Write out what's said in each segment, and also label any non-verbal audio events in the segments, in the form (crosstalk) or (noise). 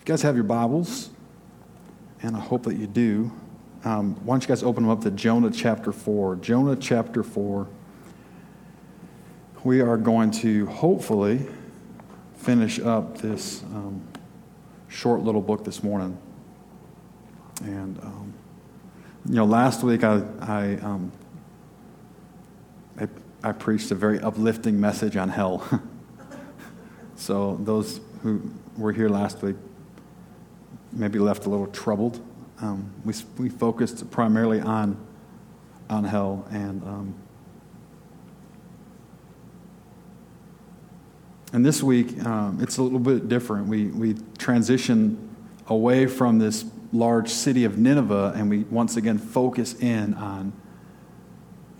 you guys have your Bibles, and I hope that you do, um, why don't you guys open them up to Jonah chapter 4? Jonah chapter 4. We are going to hopefully finish up this um, short little book this morning. And, um, you know, last week I, I, um, I, I preached a very uplifting message on hell. (laughs) so those who were here last week maybe left a little troubled. Um, we, we focused primarily on, on hell and um, and this week um, it's a little bit different. We, we transition away from this large city of Nineveh and we once again focus in on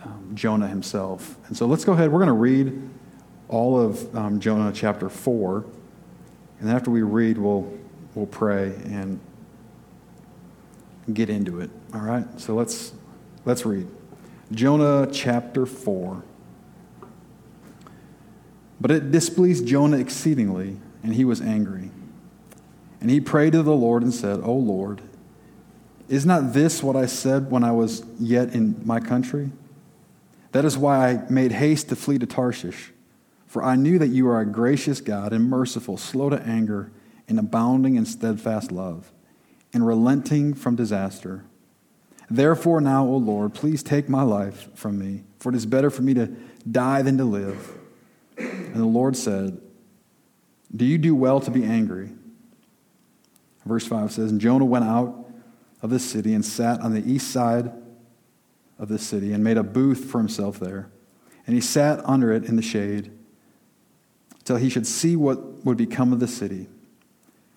um, Jonah himself. And so let's go ahead. We're going to read all of um, Jonah chapter 4. And after we read, we'll we'll pray and get into it. All right? So let's let's read. Jonah chapter 4. But it displeased Jonah exceedingly, and he was angry. And he prayed to the Lord and said, O Lord, is not this what I said when I was yet in my country? That is why I made haste to flee to Tarshish, for I knew that you are a gracious God and merciful, slow to anger and abounding in steadfast love, and relenting from disaster. Therefore, now, O Lord, please take my life from me, for it is better for me to die than to live. And the Lord said, Do you do well to be angry? Verse 5 says, And Jonah went out of the city and sat on the east side of the city and made a booth for himself there. And he sat under it in the shade till he should see what would become of the city.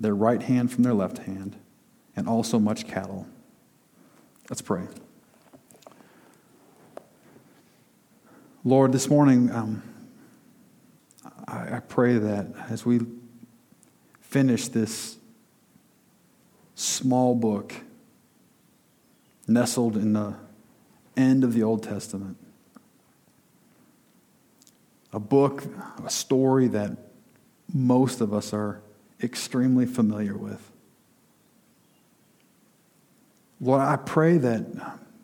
their right hand from their left hand, and also much cattle. Let's pray. Lord, this morning, um, I, I pray that as we finish this small book nestled in the end of the Old Testament, a book, a story that most of us are extremely familiar with. Lord, I pray that,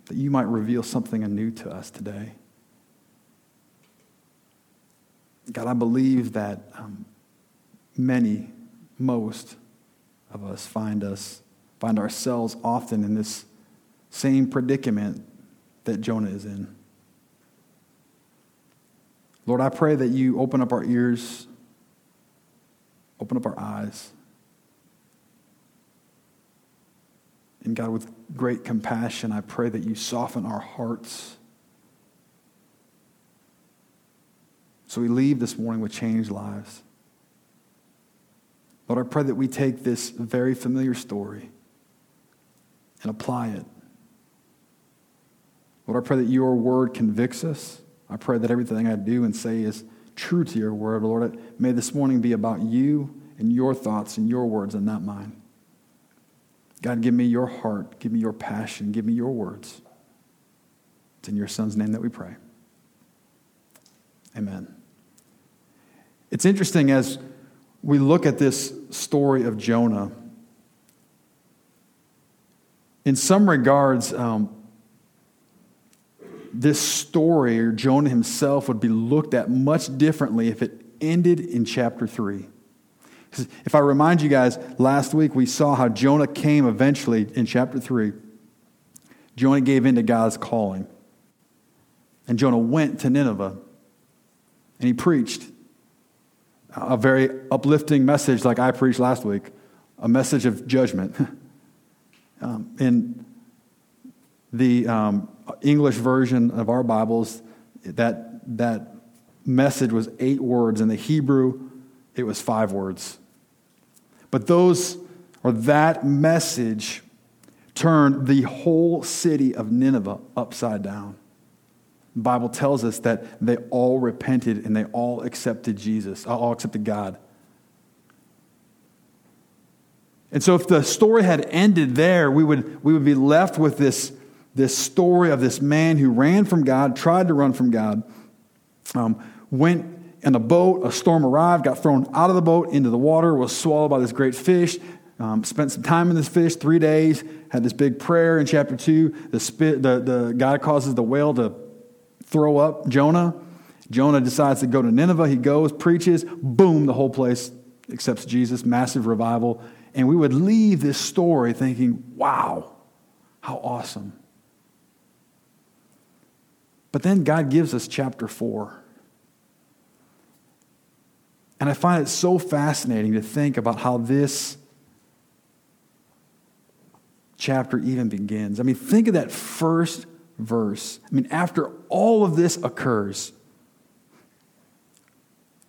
that you might reveal something anew to us today. God, I believe that um, many, most of us find us, find ourselves often in this same predicament that Jonah is in. Lord, I pray that you open up our ears Open up our eyes. And God, with great compassion, I pray that you soften our hearts. So we leave this morning with changed lives. Lord, I pray that we take this very familiar story and apply it. Lord, I pray that your word convicts us. I pray that everything I do and say is true to your word. Lord, may this morning be about you and your thoughts and your words and not mine. God, give me your heart, give me your passion, give me your words. It's in your son's name that we pray. Amen. It's interesting as we look at this story of Jonah. In some regards, um, this story, or Jonah himself, would be looked at much differently if it ended in chapter 3. If I remind you guys, last week we saw how Jonah came eventually in chapter 3. Jonah gave in to God's calling. And Jonah went to Nineveh and he preached a very uplifting message, like I preached last week, a message of judgment. (laughs) um, in the um, English version of our Bibles, that, that message was eight words. In the Hebrew, it was five words. But those, or that message, turned the whole city of Nineveh upside down. The Bible tells us that they all repented and they all accepted Jesus, all accepted God. And so, if the story had ended there, we would, we would be left with this, this story of this man who ran from God, tried to run from God, um, went in a boat, a storm arrived, got thrown out of the boat into the water, was swallowed by this great fish, um, spent some time in this fish, three days, had this big prayer in chapter 2. The, spit, the, the God causes the whale to throw up Jonah. Jonah decides to go to Nineveh. He goes, preaches, boom, the whole place accepts Jesus, massive revival. And we would leave this story thinking, wow, how awesome. But then God gives us chapter 4. And I find it so fascinating to think about how this chapter even begins. I mean, think of that first verse. I mean, after all of this occurs,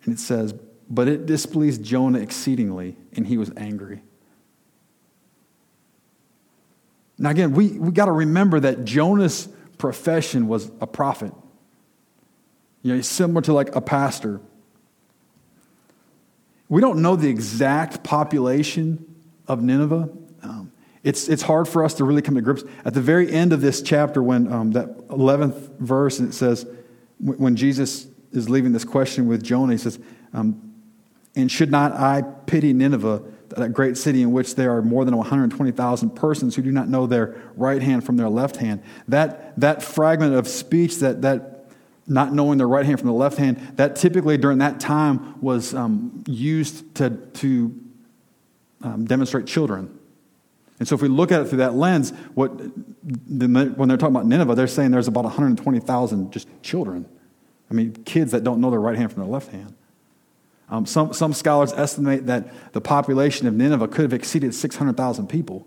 and it says, But it displeased Jonah exceedingly, and he was angry. Now, again, we, we got to remember that Jonah's profession was a prophet. You know, he's similar to like a pastor. We don't know the exact population of Nineveh. Um, it's, it's hard for us to really come to grips. At the very end of this chapter, when um, that 11th verse, and it says, when Jesus is leaving this question with Jonah, he says, um, And should not I pity Nineveh, that great city in which there are more than 120,000 persons who do not know their right hand from their left hand? That, that fragment of speech, that, that not knowing their right hand from the left hand, that typically during that time was um, used to, to um, demonstrate children. And so, if we look at it through that lens, what, when they're talking about Nineveh, they're saying there's about 120,000 just children. I mean, kids that don't know their right hand from their left hand. Um, some, some scholars estimate that the population of Nineveh could have exceeded 600,000 people.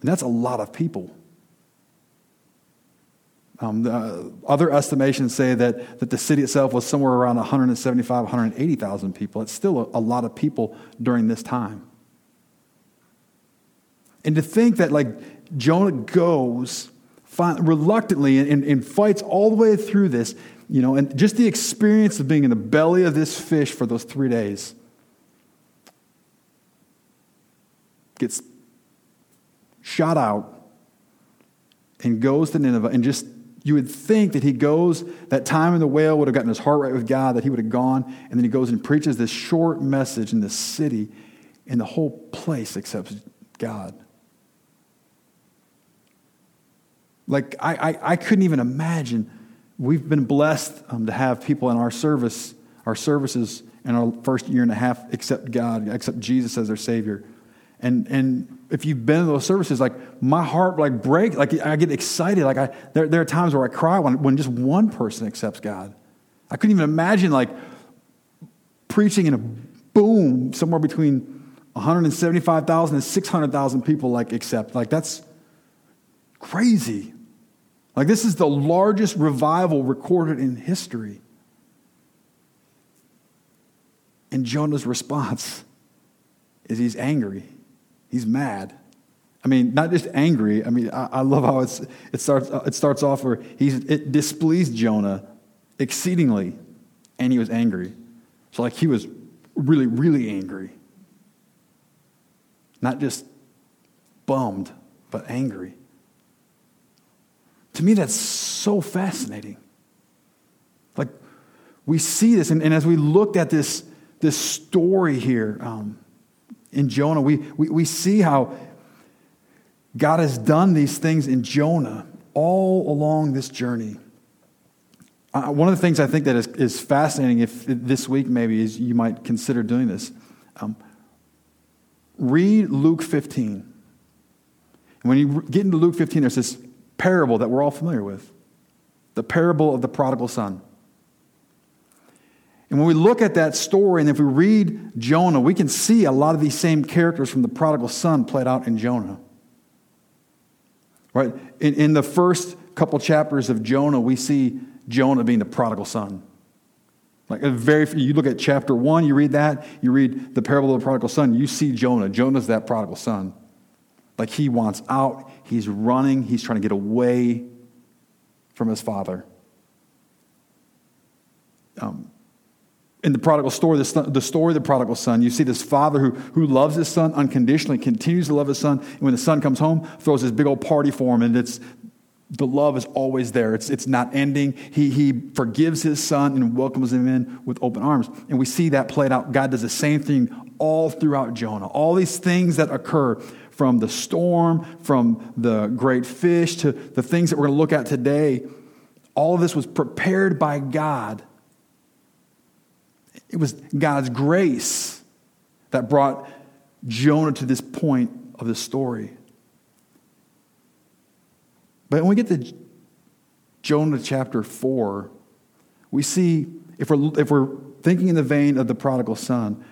And that's a lot of people. Um, the, other estimations say that, that the city itself was somewhere around 175, 180,000 people. It's still a, a lot of people during this time. And to think that, like, Jonah goes reluctantly and, and fights all the way through this, you know, and just the experience of being in the belly of this fish for those three days gets shot out and goes to Nineveh and just you would think that he goes that time in the whale would have gotten his heart right with god that he would have gone and then he goes and preaches this short message in the city and the whole place accepts god Like, I, I, I couldn't even imagine. We've been blessed um, to have people in our service, our services in our first year and a half accept God, accept Jesus as their Savior. And, and if you've been in those services, like my heart like breaks, like I get excited. Like I, there, there are times where I cry when, when just one person accepts God. I couldn't even imagine like preaching in a boom somewhere between 175,000 and 600,000 people like accept. Like that's crazy. Like, this is the largest revival recorded in history. And Jonah's response is he's angry. He's mad. I mean, not just angry. I mean, I, I love how it, starts, it starts off where he's, it displeased Jonah exceedingly, and he was angry. So, like, he was really, really angry. Not just bummed, but angry. To me, that's so fascinating. Like, we see this, and, and as we looked at this, this story here um, in Jonah, we, we, we see how God has done these things in Jonah all along this journey. Uh, one of the things I think that is, is fascinating, if this week maybe, is you might consider doing this. Um, read Luke 15. And when you get into Luke 15, there's this parable that we're all familiar with the parable of the prodigal son. And when we look at that story, and if we read Jonah, we can see a lot of these same characters from the prodigal son played out in Jonah. Right? In, in the first couple chapters of Jonah, we see Jonah being the prodigal son. Like very, you look at chapter one, you read that, you read the parable of the prodigal son, you see Jonah. Jonah's that prodigal son. Like he wants out, he's running, he's trying to get away from his father. Um, in the prodigal story, the, the story of the prodigal son, you see this father who, who loves his son unconditionally, continues to love his son, and when the son comes home, throws this big old party for him, and it's the love is always there. It's, it's not ending. He, he forgives his son and welcomes him in with open arms. And we see that played out. God does the same thing all throughout Jonah. All these things that occur from the storm, from the great fish, to the things that we're going to look at today, all of this was prepared by God. It was God's grace that brought Jonah to this point of the story. But when we get to Jonah chapter 4, we see, if we're, if we're thinking in the vein of the prodigal son,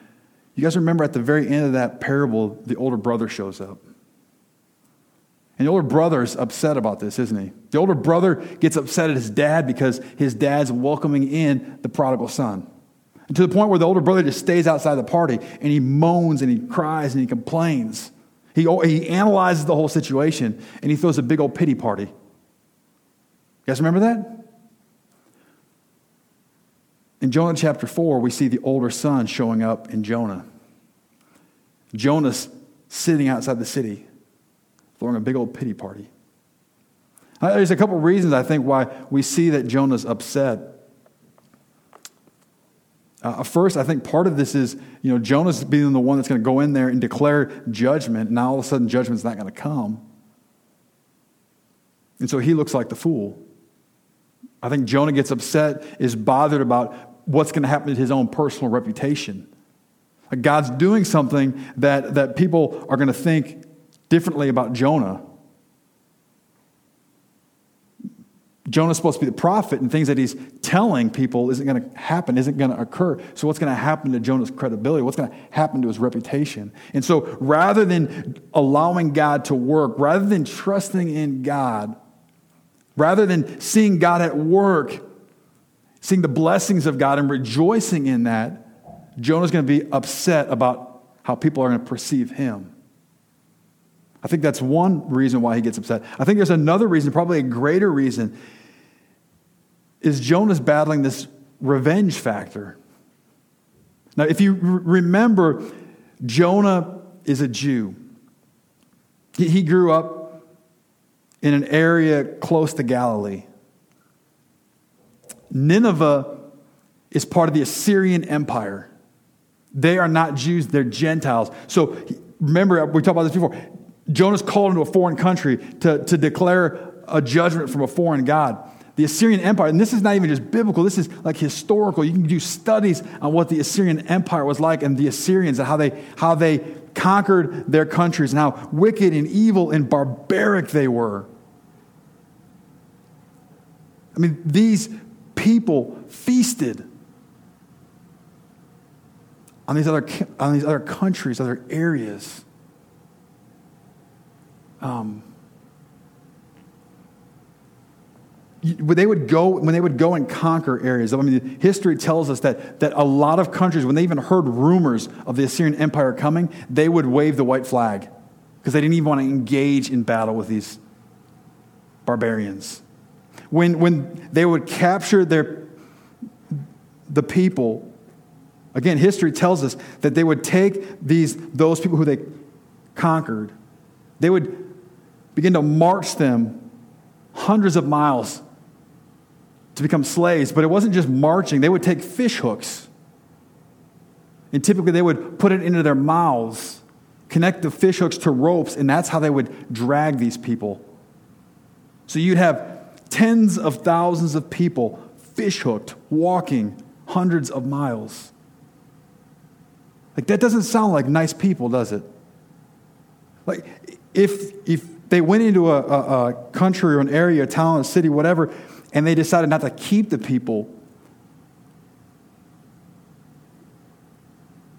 you guys remember at the very end of that parable, the older brother shows up. And the older brother's upset about this, isn't he? The older brother gets upset at his dad because his dad's welcoming in the prodigal son. To the point where the older brother just stays outside the party and he moans and he cries and he complains. He, he analyzes the whole situation and he throws a big old pity party. You guys remember that? In Jonah chapter 4, we see the older son showing up in Jonah. Jonah's sitting outside the city, throwing a big old pity party. Uh, there's a couple reasons I think why we see that Jonah's upset. Uh, first, I think part of this is, you know, Jonah's being the one that's going to go in there and declare judgment. And now all of a sudden, judgment's not going to come. And so he looks like the fool. I think Jonah gets upset, is bothered about what's going to happen to his own personal reputation. God's doing something that, that people are going to think differently about Jonah. Jonah's supposed to be the prophet, and things that he's telling people isn't going to happen, isn't going to occur. So, what's going to happen to Jonah's credibility? What's going to happen to his reputation? And so, rather than allowing God to work, rather than trusting in God, rather than seeing God at work, seeing the blessings of God and rejoicing in that, Jonah's going to be upset about how people are going to perceive him. I think that's one reason why he gets upset. I think there's another reason, probably a greater reason, is Jonah's battling this revenge factor. Now, if you remember, Jonah is a Jew. He grew up in an area close to Galilee. Nineveh is part of the Assyrian Empire. They are not Jews, they're Gentiles. So remember, uh, we talked about this before. Jonah's called into a foreign country to, to declare a judgment from a foreign God the Assyrian Empire, and this is not even just biblical, this is like historical. You can do studies on what the Assyrian Empire was like and the Assyrians and how they, how they conquered their countries and how wicked and evil and barbaric they were. I mean, these people feasted on these other, on these other countries, other areas. Um, when they would go when they would go and conquer areas i mean history tells us that, that a lot of countries when they even heard rumors of the assyrian empire coming they would wave the white flag because they didn't even want to engage in battle with these barbarians. When, when they would capture their, the people again history tells us that they would take these those people who they conquered they would begin to march them hundreds of miles to become slaves, but it wasn't just marching. They would take fish hooks. And typically they would put it into their mouths, connect the fish hooks to ropes, and that's how they would drag these people. So you'd have tens of thousands of people fish hooked, walking hundreds of miles. Like, that doesn't sound like nice people, does it? Like, if, if they went into a, a, a country or an area, a town, a city, whatever, and they decided not to keep the people,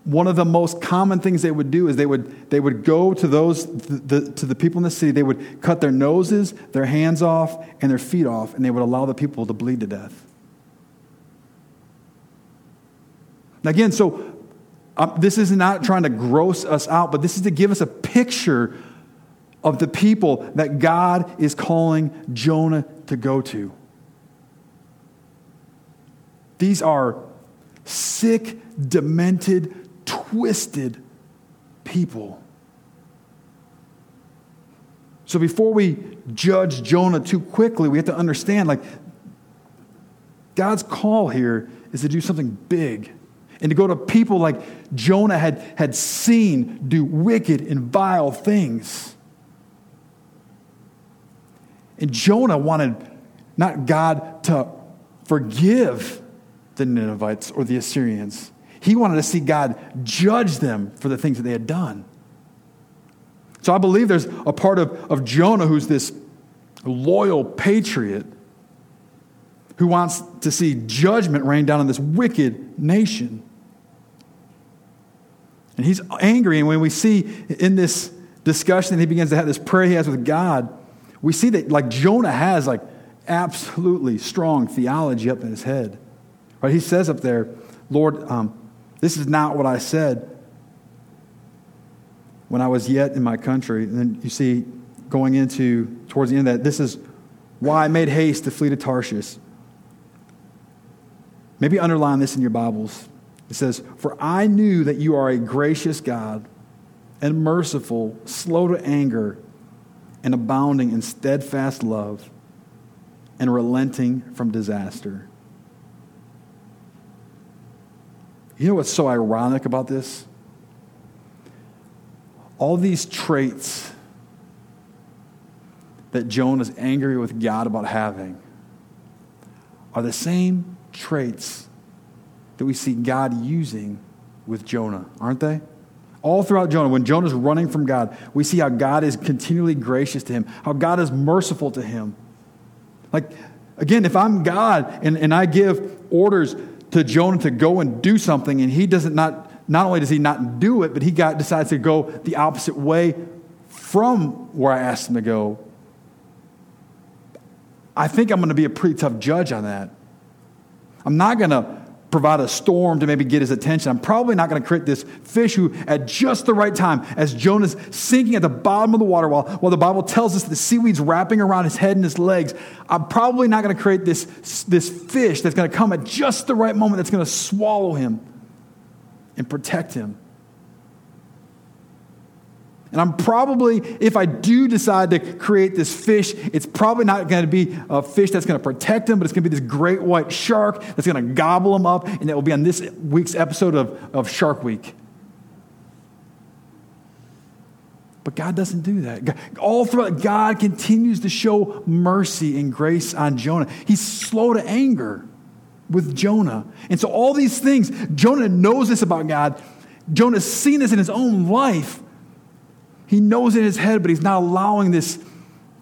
one of the most common things they would do is they would, they would go to those the, the, to the people in the city. They would cut their noses their hands off and their feet off and they would allow the people to bleed to death. Now again so um, this is not trying to gross us out but this is to give us a picture of the people that god is calling jonah to go to these are sick demented twisted people. So before we judge Jonah too quickly, we have to understand like God's call here is to do something big and to go to people like Jonah had, had seen do wicked and vile things. And Jonah wanted not God to forgive the Ninevites or the Assyrians. He wanted to see God judge them for the things that they had done. So I believe there's a part of, of Jonah who's this loyal patriot who wants to see judgment rain down on this wicked nation. And he's angry. And when we see in this discussion that he begins to have this prayer he has with God, we see that like Jonah has like absolutely strong theology up in his head. Right? He says up there, Lord, um, this is not what I said when I was yet in my country. And then you see, going into towards the end of that, this is why I made haste to flee to Tarshish. Maybe underline this in your Bibles. It says, For I knew that you are a gracious God and merciful, slow to anger, and abounding in steadfast love, and relenting from disaster. You know what's so ironic about this? All these traits that Jonah is angry with God about having are the same traits that we see God using with Jonah, aren't they? All throughout Jonah, when Jonah's running from God, we see how God is continually gracious to him, how God is merciful to him. Like, again, if I'm God and, and I give orders to Jonah to go and do something, and he doesn't not not only does he not do it, but he got decides to go the opposite way from where I asked him to go. I think I'm going to be a pretty tough judge on that. I'm not going to provide a storm to maybe get his attention. I'm probably not going to create this fish who, at just the right time, as Jonah's sinking at the bottom of the water, while, while the Bible tells us the seaweed's wrapping around his head and his legs, I'm probably not going to create this, this fish that's going to come at just the right moment that's going to swallow him and protect him. And I'm probably, if I do decide to create this fish, it's probably not going to be a fish that's going to protect him, but it's going to be this great white shark that's going to gobble him up, and that will be on this week's episode of, of Shark Week. But God doesn't do that. All throughout, God continues to show mercy and grace on Jonah. He's slow to anger with Jonah. And so, all these things, Jonah knows this about God. Jonah's seen this in his own life. He knows in his head, but he's not allowing this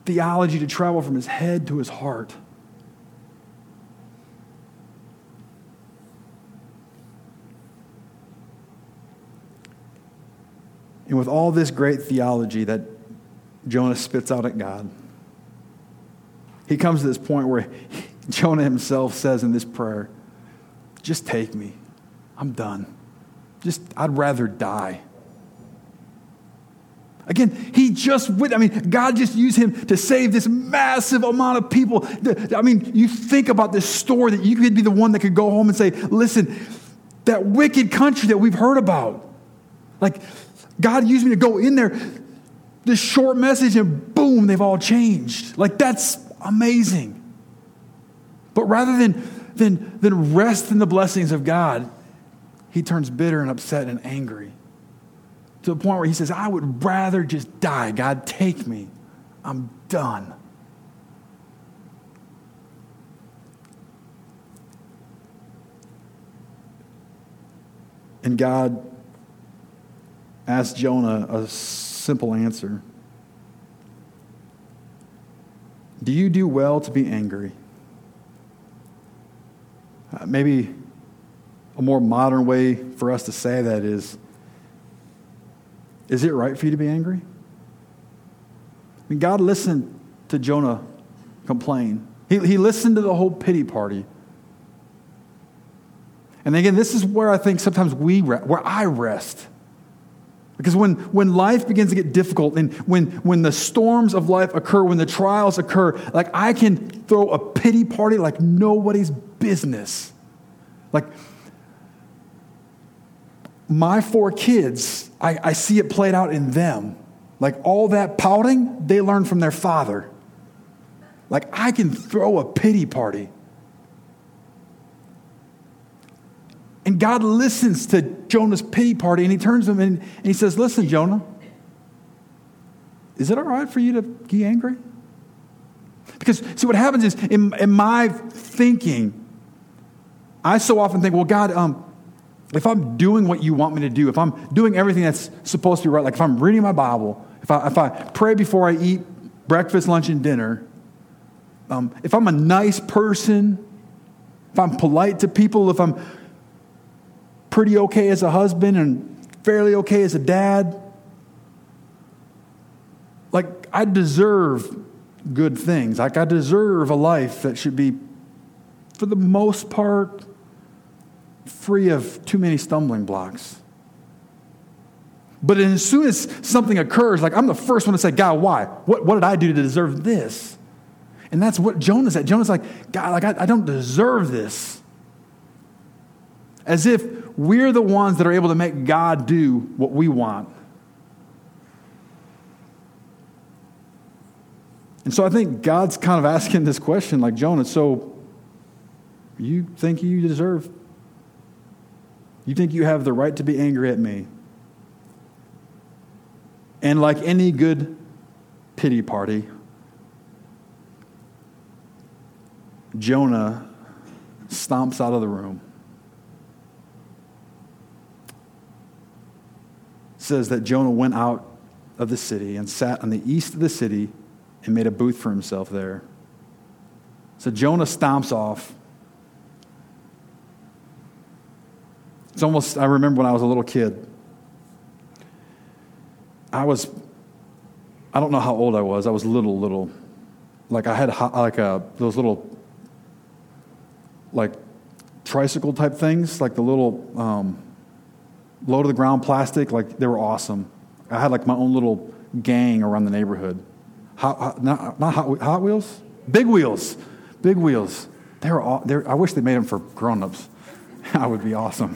theology to travel from his head to his heart. And with all this great theology that Jonah spits out at God, he comes to this point where (laughs) Jonah himself says in this prayer, Just take me. I'm done. Just, I'd rather die. Again, he just, I mean, God just used him to save this massive amount of people. I mean, you think about this story that you could be the one that could go home and say, listen, that wicked country that we've heard about. Like, God used me to go in there, this short message, and boom, they've all changed. Like, that's amazing. But rather than, than, than rest in the blessings of God, he turns bitter and upset and angry to the point where he says, I would rather just die. God, take me. I'm done. And God asked Jonah a simple answer Do you do well to be angry? Uh, maybe a more modern way for us to say that is is it right for you to be angry? I mean, God listened to Jonah complain, he, he listened to the whole pity party. And again, this is where I think sometimes we, where I rest. Because when, when life begins to get difficult and when, when the storms of life occur, when the trials occur, like I can throw a pity party like nobody's business. Like my four kids, I, I see it played out in them. Like all that pouting, they learn from their father. Like I can throw a pity party. And God listens to Jonah's pity party and he turns him and, and he says, Listen, Jonah, is it all right for you to be angry? Because, see, what happens is in, in my thinking, I so often think, well, God, um, if I'm doing what you want me to do, if I'm doing everything that's supposed to be right, like if I'm reading my Bible, if I, if I pray before I eat breakfast, lunch, and dinner, um, if I'm a nice person, if I'm polite to people, if I'm pretty okay as a husband and fairly okay as a dad. Like, I deserve good things. Like, I deserve a life that should be, for the most part, free of too many stumbling blocks. But as soon as something occurs, like I'm the first one to say, God, why? What, what did I do to deserve this? And that's what Jonah said. Jonah's like, God, like I, I don't deserve this. As if we're the ones that are able to make God do what we want. And so I think God's kind of asking this question like Jonah, so you think you deserve, you think you have the right to be angry at me? And like any good pity party, Jonah stomps out of the room. says that Jonah went out of the city and sat on the east of the city and made a booth for himself there. So Jonah stomps off. It's almost, I remember when I was a little kid. I was, I don't know how old I was. I was little, little. Like I had like a, those little, like tricycle type things, like the little, um, low to the ground plastic, like they were awesome. I had like my own little gang around the neighborhood. Hot, hot, not, not hot, hot, Wheels, Big Wheels, Big Wheels. They were all, I wish they made them for grown-ups. (laughs) that would be awesome.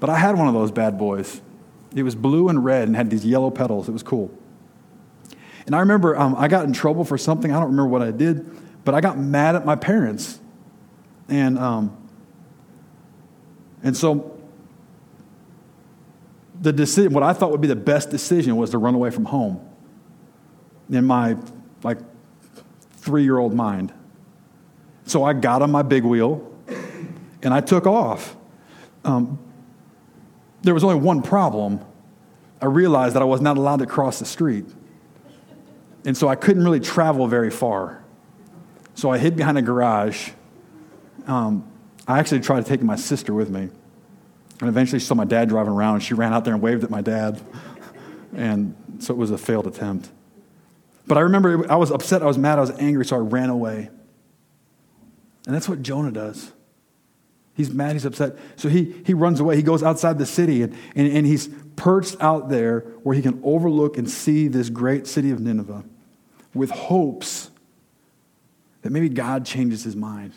But I had one of those bad boys. It was blue and red and had these yellow pedals. It was cool. And I remember um, I got in trouble for something. I don't remember what I did, but I got mad at my parents. And, um, and so the decision, what I thought would be the best decision was to run away from home in my like three year old mind. So I got on my big wheel and I took off. Um, there was only one problem. I realized that I was not allowed to cross the street. And so I couldn't really travel very far. So I hid behind a garage. Um, I actually tried to take my sister with me. And eventually she saw my dad driving around, and she ran out there and waved at my dad. And so it was a failed attempt. But I remember I was upset, I was mad, I was angry, so I ran away. And that's what Jonah does. He's mad, he's upset. So he, he runs away. He goes outside the city, and, and, and he's perched out there where he can overlook and see this great city of Nineveh with hopes that maybe God changes his mind.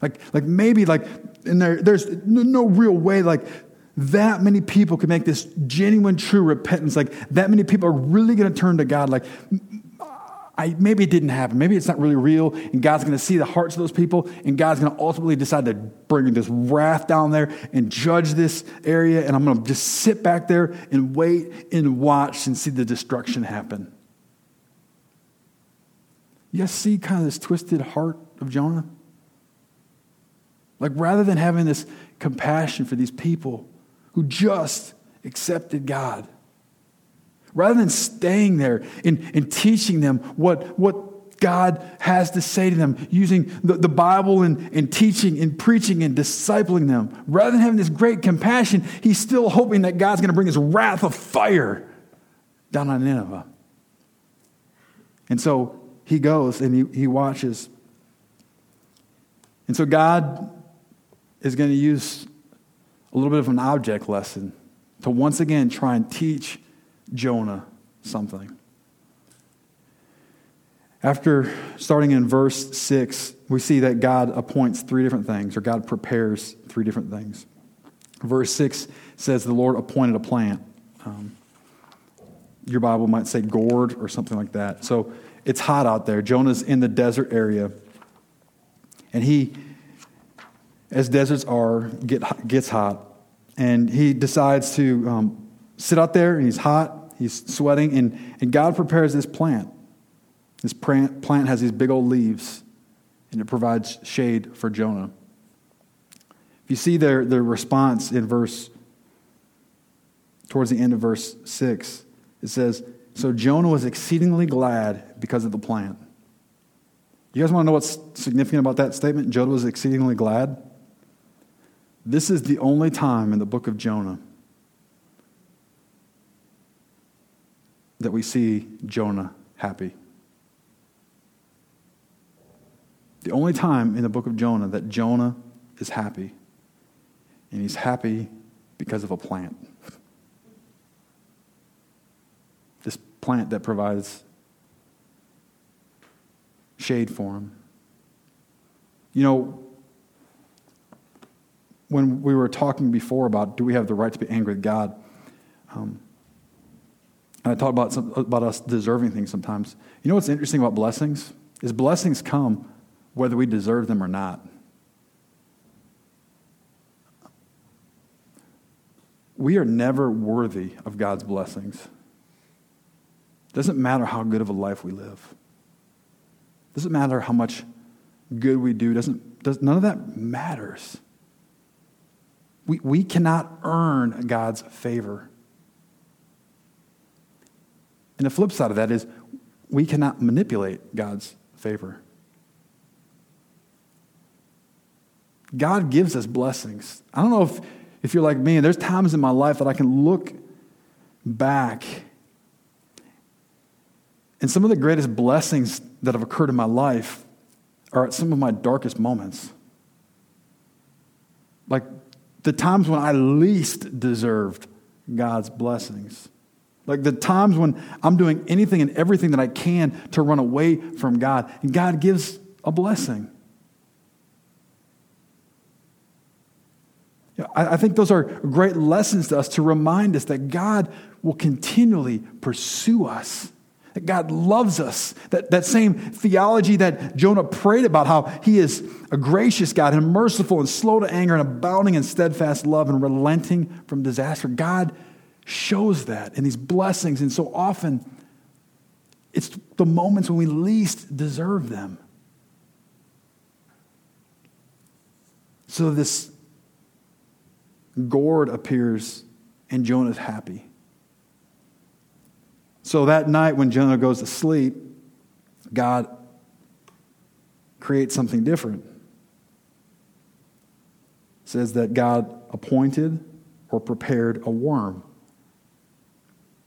Like, like maybe like in there, there's no, real way like that many people can make this genuine, true repentance. Like that many people are really going to turn to God. Like I, maybe it didn't happen. Maybe it's not really real. And God's going to see the hearts of those people. And God's going to ultimately decide to bring this wrath down there and judge this area. And I'm going to just sit back there and wait and watch and see the destruction happen. You see kind of this twisted heart of Jonah? Like, rather than having this compassion for these people who just accepted God. Rather than staying there and, and teaching them what, what God has to say to them, using the, the Bible and, and teaching and preaching and discipling them, rather than having this great compassion, he's still hoping that God's going to bring his wrath of fire down on Nineveh. And so he goes and he, he watches. And so God is going to use a little bit of an object lesson to once again try and teach Jonah something. After starting in verse 6, we see that God appoints three different things, or God prepares three different things. Verse 6 says the Lord appointed a plant. Um, your Bible might say gourd or something like that. So it's hot out there. Jonah's in the desert area. And he, as deserts are, get, gets hot. And he decides to um, sit out there, and he's hot, he's sweating, and, and God prepares this plant. This plant, has these big old leaves, and it provides shade for Jonah. If you see their, their response in verse, towards the end of verse 6, it says, So Jonah was exceedingly glad because of the plant. You guys want to know what's significant about that statement? Jonah was exceedingly glad. This is the only time in the book of Jonah that we see Jonah happy. The only time in the book of Jonah that Jonah is happy. And he's happy because of a plant. This plant that provides shade for him. You know, when we were talking before about do we have the right to be angry with God, um, I talk about, some, about us deserving things sometimes. You know what's interesting about blessings? Is blessings come whether we deserve them or not. We are never worthy of God's blessings. Doesn't matter how good of a life we live. Doesn't matter how much good we do. Doesn't, does, none of that matters. We, we cannot earn God's favor. And the flip side of that is we cannot manipulate God's favor. God gives us blessings. I don't know if, if you're like me, there's times in my life that I can look back and some of the greatest blessings that have occurred in my life are at some of my darkest moments. Like the times when I least deserved God's blessings. Like the times when I'm doing anything and everything that I can to run away from God, and God gives a blessing. I think those are great lessons to us to remind us that God will continually pursue us that God loves us. That, that same theology that Jonah prayed about, how he is a gracious God and merciful and slow to anger and abounding in steadfast love and relenting from disaster. God shows that in these blessings. And so often, it's the moments when we least deserve them. So this gourd appears, and Jonah's happy. So that night when Jonah goes to sleep, God creates something different. It says that God appointed or prepared a worm.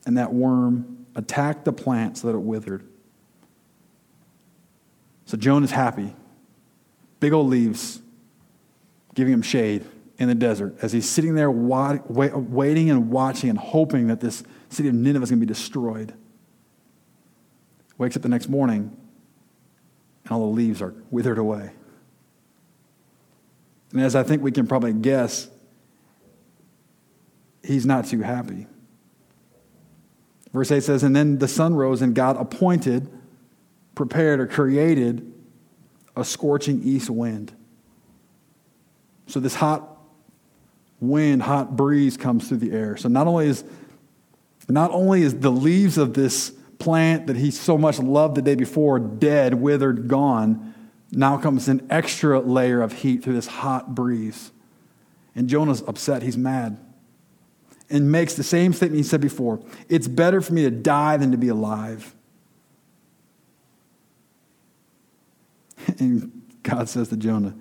And that worm attacked the plant so that it withered. So Jonah's happy. Big old leaves giving him shade in the desert as he's sitting there waiting and watching and hoping that this city of Nineveh is going to be destroyed. Wakes up the next morning, and all the leaves are withered away. And as I think we can probably guess, he's not too happy. Verse 8 says, And then the sun rose, and God appointed, prepared, or created a scorching east wind. So this hot wind, hot breeze comes through the air. So not only is not only is the leaves of this plant that he so much loved the day before dead, withered, gone, now comes an extra layer of heat through this hot breeze. And Jonah's upset. He's mad. And makes the same statement he said before It's better for me to die than to be alive. (laughs) And God says to Jonah,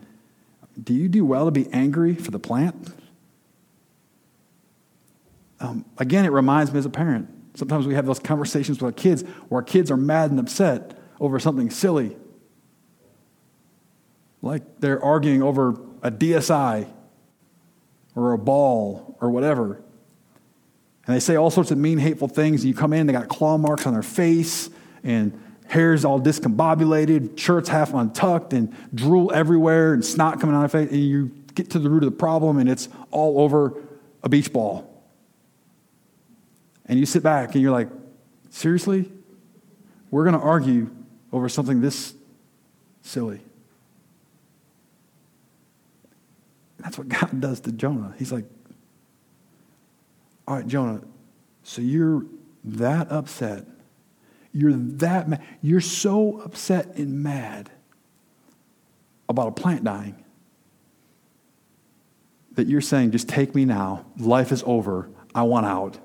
Do you do well to be angry for the plant? Um, again, it reminds me as a parent. Sometimes we have those conversations with our kids where our kids are mad and upset over something silly. Like they're arguing over a DSI or a ball or whatever. And they say all sorts of mean, hateful things. And you come in, they got claw marks on their face and hair's all discombobulated, shirts half untucked, and drool everywhere, and snot coming out of their face. And you get to the root of the problem, and it's all over a beach ball. And you sit back and you're like, seriously? We're going to argue over something this silly. That's what God (laughs) does to Jonah. He's like, all right, Jonah, so you're that upset. You're that mad. You're so upset and mad about a plant dying that you're saying, just take me now. Life is over. I want out.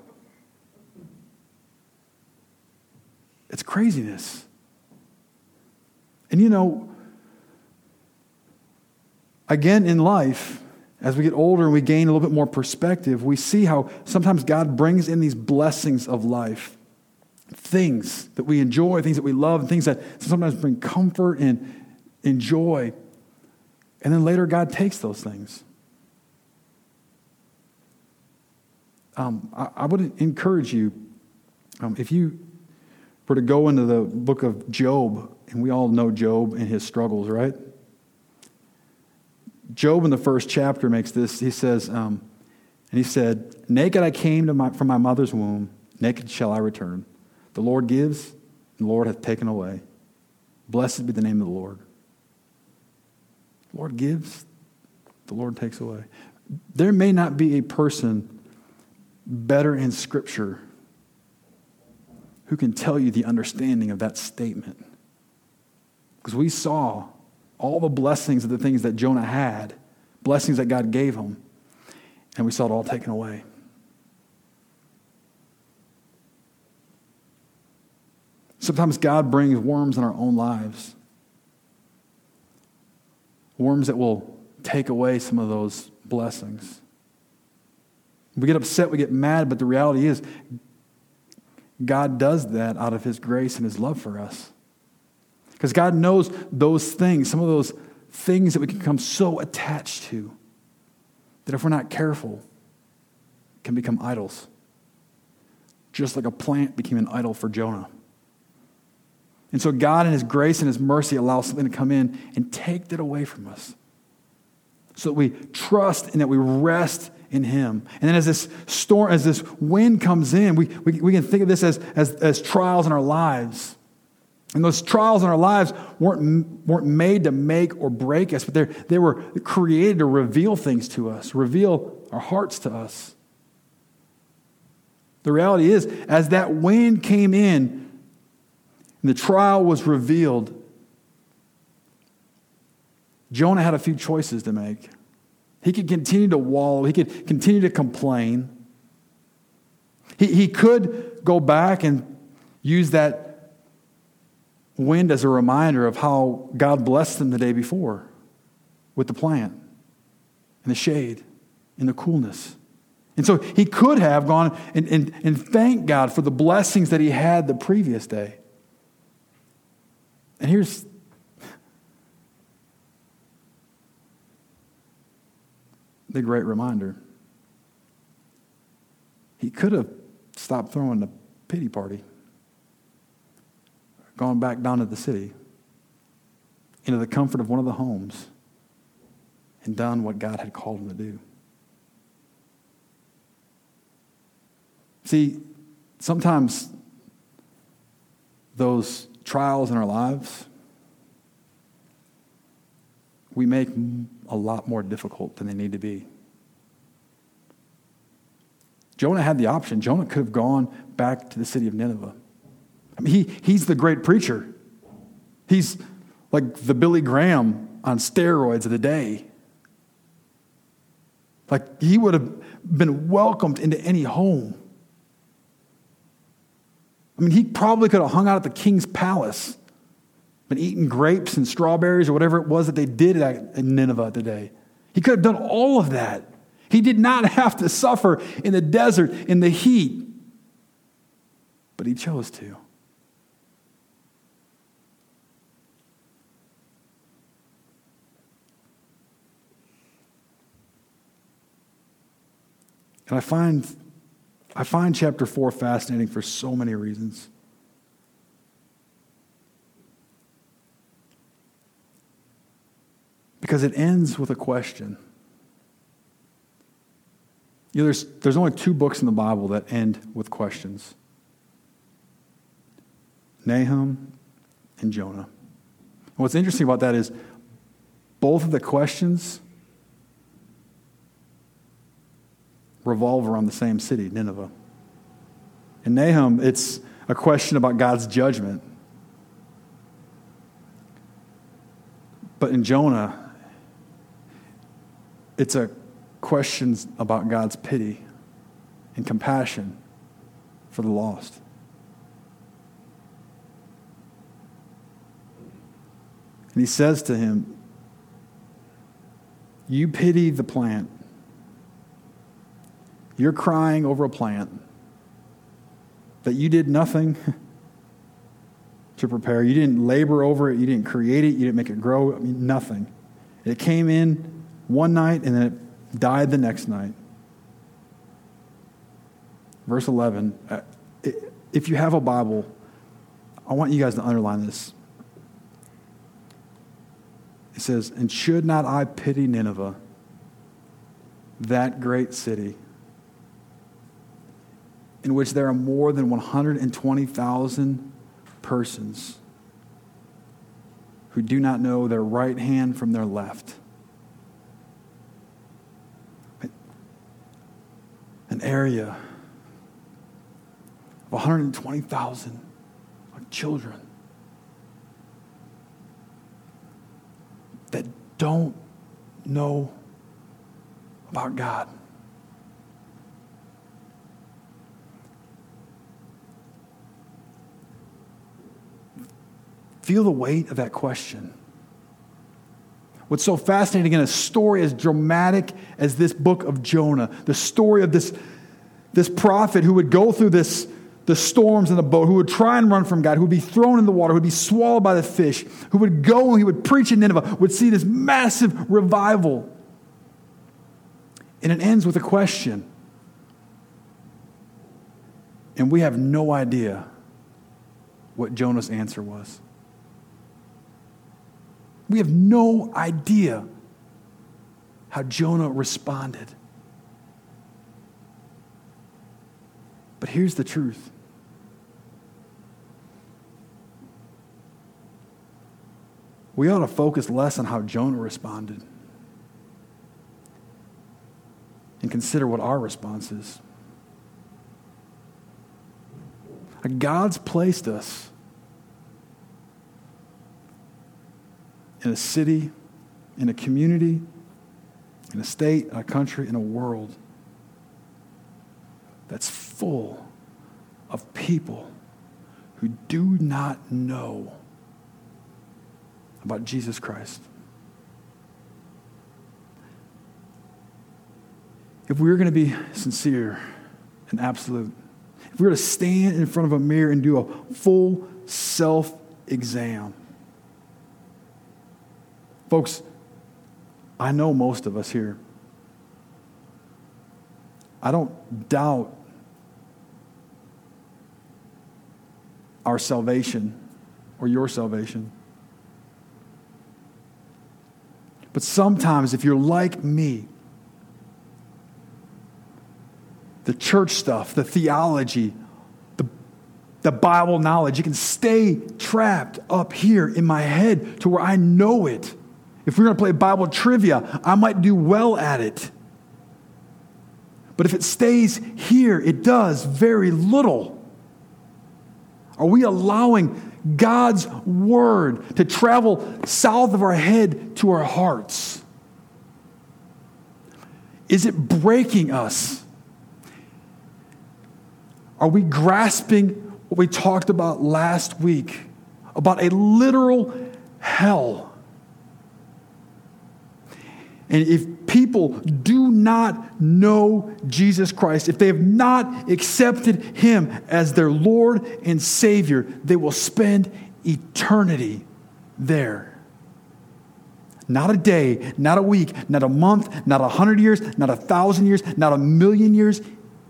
It's craziness. And you know, again in life, as we get older and we gain a little bit more perspective, we see how sometimes God brings in these blessings of life. Things that we enjoy, things that we love, things that sometimes bring comfort and, joy. And then later, God takes those things. Um, I, I, would encourage you, um, if you were to go into the book of Job, and we all know Job and his struggles, right? Job in the first chapter makes this, he says, um, and he said, Naked I came my, from my mother's womb, naked shall I return. The Lord gives, and the Lord hath taken away. Blessed be the name of the Lord. The Lord gives, the Lord takes away. There may not be a person better in Scripture who can tell you the understanding of that statement. Because we saw all the blessings of the things that Jonah had, blessings that God gave him, and we saw it all taken away. Sometimes God brings worms in our own lives. Worms that will take away some of those blessings. We get upset, we get mad, but the reality is God does that out of His grace and His love for us. Because God knows those things, some of those things that we can become so attached to, that if we're not careful, can become idols. Just like a plant became an idol for Jonah. And so God, in His grace and His mercy, allows something to come in and take that away from us. So that we trust and that we rest in him. And then as this storm, as this wind comes in, we, we, we can think of this as, as, as trials in our lives. And those trials in our lives weren't, weren't made to make or break us, but they were created to reveal things to us, reveal our hearts to us. The reality is, as that wind came in and the trial was revealed, Jonah had a few choices to make. He could continue to wallow, he could continue to complain. He, he could go back and use that wind as a reminder of how God blessed them the day before with the plant and the shade and the coolness. And so he could have gone and, and, and thanked God for the blessings that he had the previous day. And here's (laughs) the great reminder. He could have stopped throwing the pity party, gone back down to the city, into the comfort of one of the homes, and done what God had called him to do. See, sometimes those trials in our lives we make a lot more difficult than they need to be. Jonah had the option. Jonah could have gone back to the city of Nineveh. I mean, he, he's the great preacher. He's like the Billy Graham on steroids of the day. Like he would have been welcomed into any home. I mean, he probably could have hung out at the king's palace, been eating grapes and strawberries or whatever it was that they did at Nineveh today. He could have done all of that. He did not (laughs) have to suffer in the desert, in the heat, but he chose to. And I find, I find chapter 4 fascinating for so many reasons. Because it ends with a question. You know, there's, there's only two books in the Bible that end with questions Nahum and Jonah. And what's interesting about that is both of the questions revolve around the same city, Nineveh. In Nahum, it's a question about God's judgment. But in Jonah, it's a question about God's pity and compassion for the lost. And he says to him, You pity the plant you're crying over a plant that you did nothing (laughs) to prepare. You didn't labor over it. You didn't create it. You didn't make it grow. I mean, nothing. It came in one night and then it died the next night. Verse 11. Uh, if you have a Bible, I want you guys to underline this. It says, And should not I pity Nineveh, that great city? In which there are more than 120,000 persons who do not know their right hand from their left. An area of 120,000 children that don't know about God. Feel the weight of that question. What's so fascinating in a story as dramatic as this book of Jonah, the story of this, this prophet who would go through this, the storms in the boat, who would try and run from God, who would be thrown in the water, who would be swallowed by the fish, who would go and he would preach in Nineveh, would see this massive revival. And it ends with a question. And we have no idea what Jonah's answer was. We have no idea how Jonah responded. But here's the truth. We ought to focus less on how Jonah responded and consider what our response is. God's placed us in a city, in a community, in a state, in a country, in a world that's full of people who do not know about Jesus Christ. If we were going to be sincere and absolute, if we were to stand in front of a mirror and do a full self exam, Folks, I know most of us here. I don't doubt our salvation or your salvation. But sometimes, if you're like me, the church stuff, the theology, the, the Bible knowledge, it can stay trapped up here in my head to where I know it. If we're going to play Bible trivia, I might do well at it. But if it stays here, it does very little. Are we allowing God's word to travel south of our head to our hearts? Is it breaking us? Are we grasping what we talked about last week about a literal hell? And if people do not know Jesus Christ, if they have not accepted Him as their Lord and Savior, they will spend eternity there. Not a day, not a week, not a month, not a hundred years, not a thousand years, not a million years,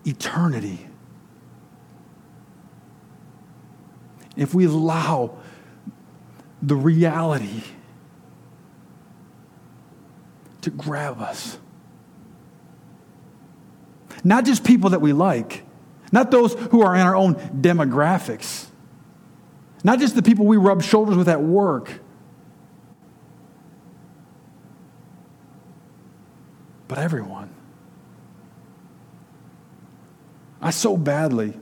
eternity. If we allow the reality to grab us. Not just people that we like, not those who are in our own demographics, not just the people we rub shoulders with at work, but everyone. I so badly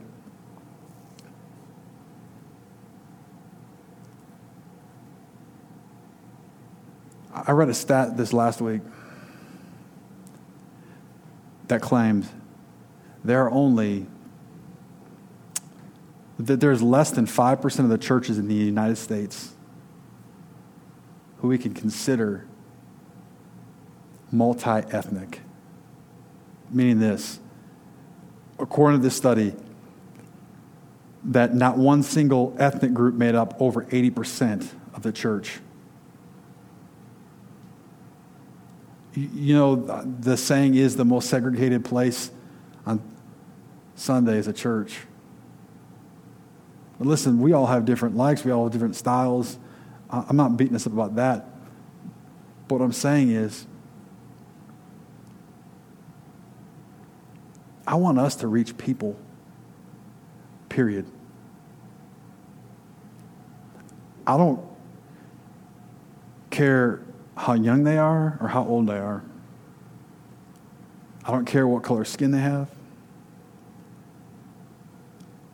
I read a stat this last week that claims there are only that there's less than 5% of the churches in the United States who we can consider multi ethnic. Meaning this, according to this study, that not one single ethnic group made up over 80% of the church. You know, the saying is the most segregated place on Sunday is a church. But listen, we all have different likes, we all have different styles. I'm not beating us up about that. But what I'm saying is, I want us to reach people, period. I don't care how young they are or how old they are. I don't care what color skin they have.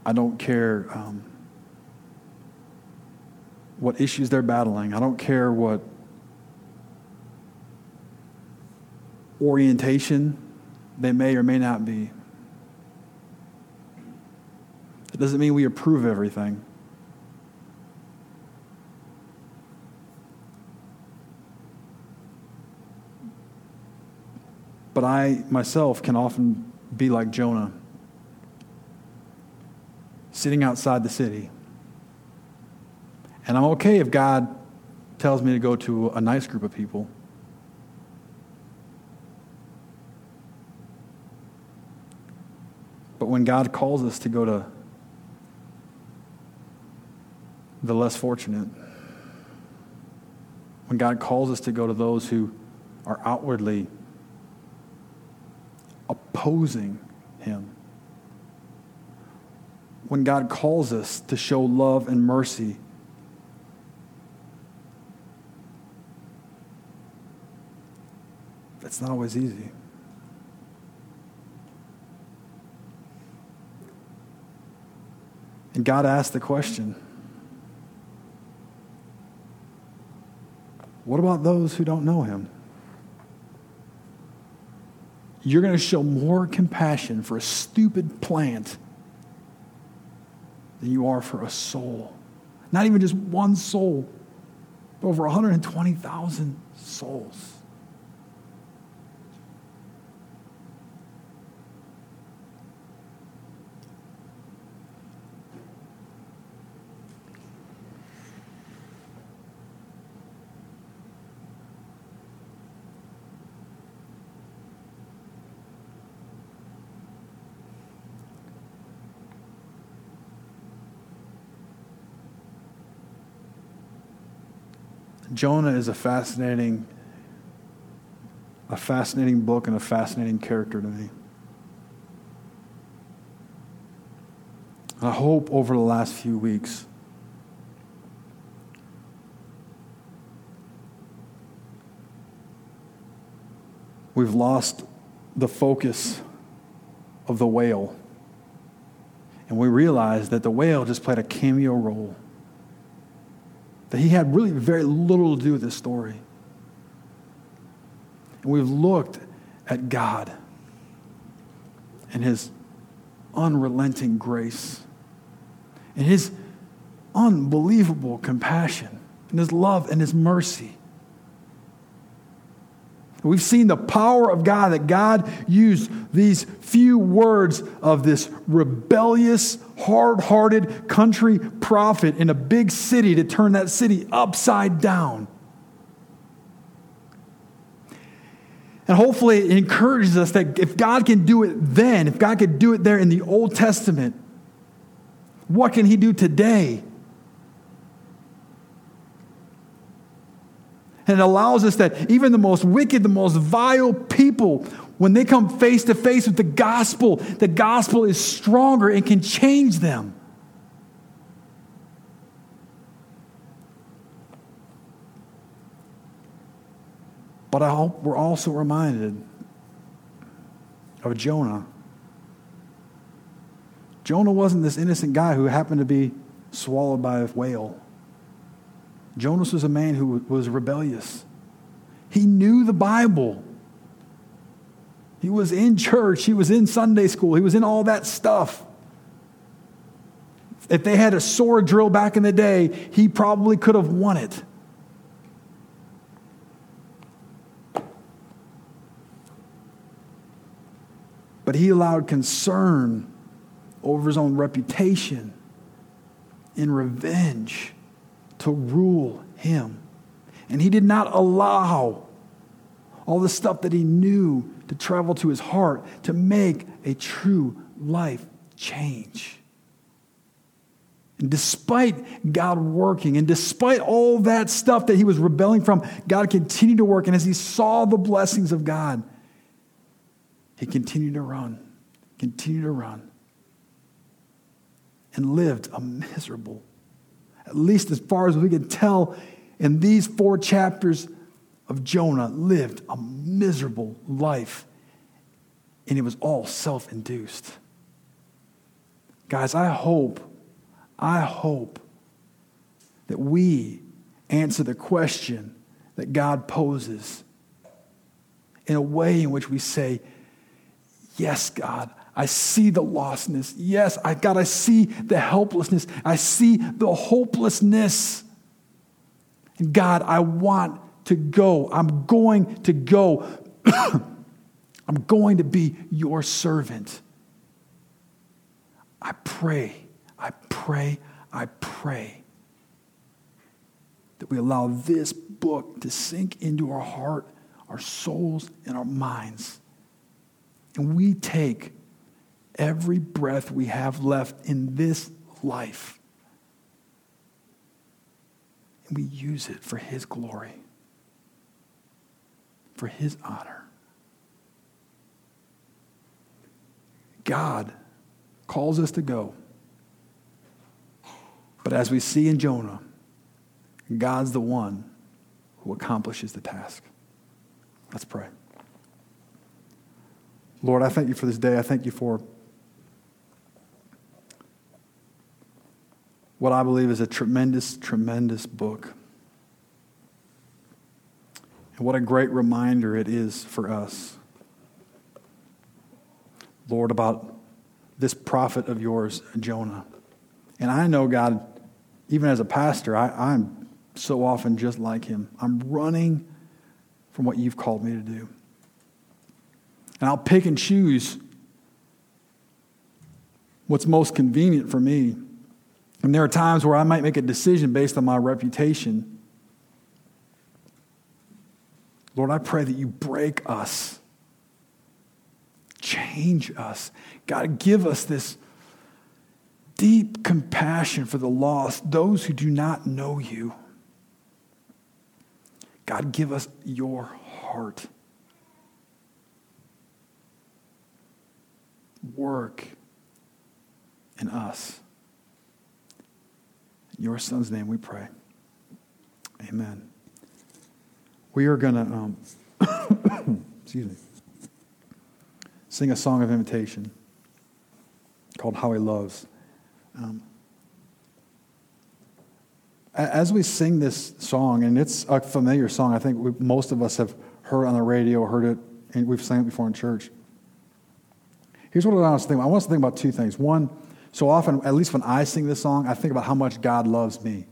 I don't care um, what issues they're battling. I don't care what orientation they may or may not be. It doesn't mean we approve everything. But I myself can often be like Jonah, sitting outside the city. And I'm okay if God tells me to go to a nice group of people. But when God calls us to go to the less fortunate, when God calls us to go to those who are outwardly opposing Him. When God calls us to show love and mercy, that's not always easy. And God asked the question what about those who don't know Him? You're going to show more compassion for a stupid plant than you are for a soul. Not even just one soul, but over 120,000 souls. Jonah is a fascinating, a fascinating book and a fascinating character to me. I hope over the last few weeks, we've lost the focus of the whale. And we realize that the whale just played a cameo role that he had really very little to do with this story. And we've looked at God and His unrelenting grace and His unbelievable compassion and His love and His mercy. We've seen the power of God, that God used these few words of this rebellious, hard hearted country prophet in a big city to turn that city upside down. And hopefully, it encourages us that if God can do it then, if God could do it there in the Old Testament, what can He do today? And it allows us that even the most wicked, the most vile people, when they come face to face with the gospel, the gospel is stronger and can change them. But I hope we're also reminded of Jonah. Jonah wasn't this innocent guy who happened to be swallowed by a whale. Jonas was a man who was rebellious. He knew the Bible. He was in church. He was in Sunday school. He was in all that stuff. If they had a sword drill back in the day, he probably could have won it. But he allowed concern over his own reputation in revenge to rule him. And he did not allow all the stuff that he knew to travel to his heart to make a true life change. And despite God working, and despite all that stuff that he was rebelling from, God continued to work. And as he saw the blessings of God, he continued to run, continued to run, and lived a miserable at least as far as we can tell in these four chapters of Jonah, lived a miserable life. And it was all self induced. Guys, I hope, I hope that we answer the question that God poses in a way in which we say, Yes, God, I see the lostness. Yes, I, God, I see the helplessness. I see the hopelessness. And God, I want to go. I'm going to go. (coughs) I'm going to be your servant. I pray, I pray, I pray that we allow this book to sink into our heart, our souls, and our minds. And we take every breath we have left in this life. And we use it for His glory, for His honor. God calls us to go. But as we see in Jonah, God's the one who accomplishes the task. Let's pray. Lord, I thank you for this day. I thank you for what I believe is a tremendous, tremendous book. And what a great reminder it is for us, Lord, about this prophet of yours, Jonah. And I know, God, even as a pastor, I, I'm so often just like him. I'm running from what you've called me to do. And I'll pick and choose what's most convenient for me. And there are times where I might make a decision based on my reputation. Lord, I pray that you break us, change us. God, give us this deep compassion for the lost, those who do not know you. God, give us your heart. Work in us. In your son's name we pray. Amen. We are going to, um, (coughs) excuse me, sing a song of invitation called How He Loves. Um, as we sing this song, and it's a familiar song, I think we, most of us have heard on the radio, heard it and we've sang it before in church. Here's what I want us to think about. I want us to think about two things. One, so often, at least when I sing this song, I think about how much God loves me.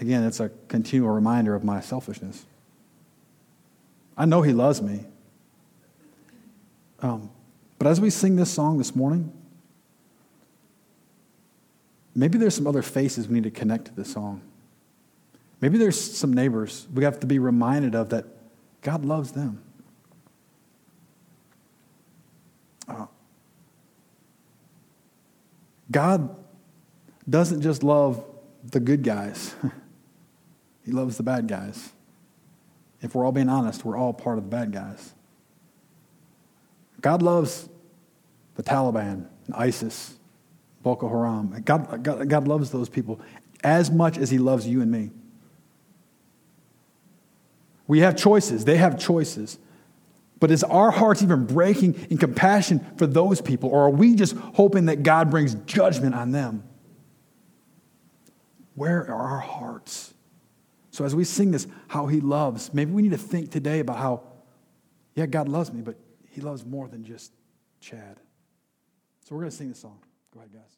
Again, it's a continual reminder of my selfishness. I know He loves me. Um, but as we sing this song this morning, maybe there's some other faces we need to connect to this song. Maybe there's some neighbors we have to be reminded of that God loves them. Uh, God doesn't just love the good guys, (laughs) He loves the bad guys. If we're all being honest, we're all part of the bad guys. God loves the Taliban, ISIS, Boko Haram. God, God, God loves those people as much as He loves you and me. We have choices, they have choices. But is our hearts even breaking in compassion for those people, or are we just hoping that God brings judgment on them? Where are our hearts? So, as we sing this, how He loves, maybe we need to think today about how, yeah, God loves me, but He loves more than just Chad. So, we're going to sing this song. Go ahead, guys.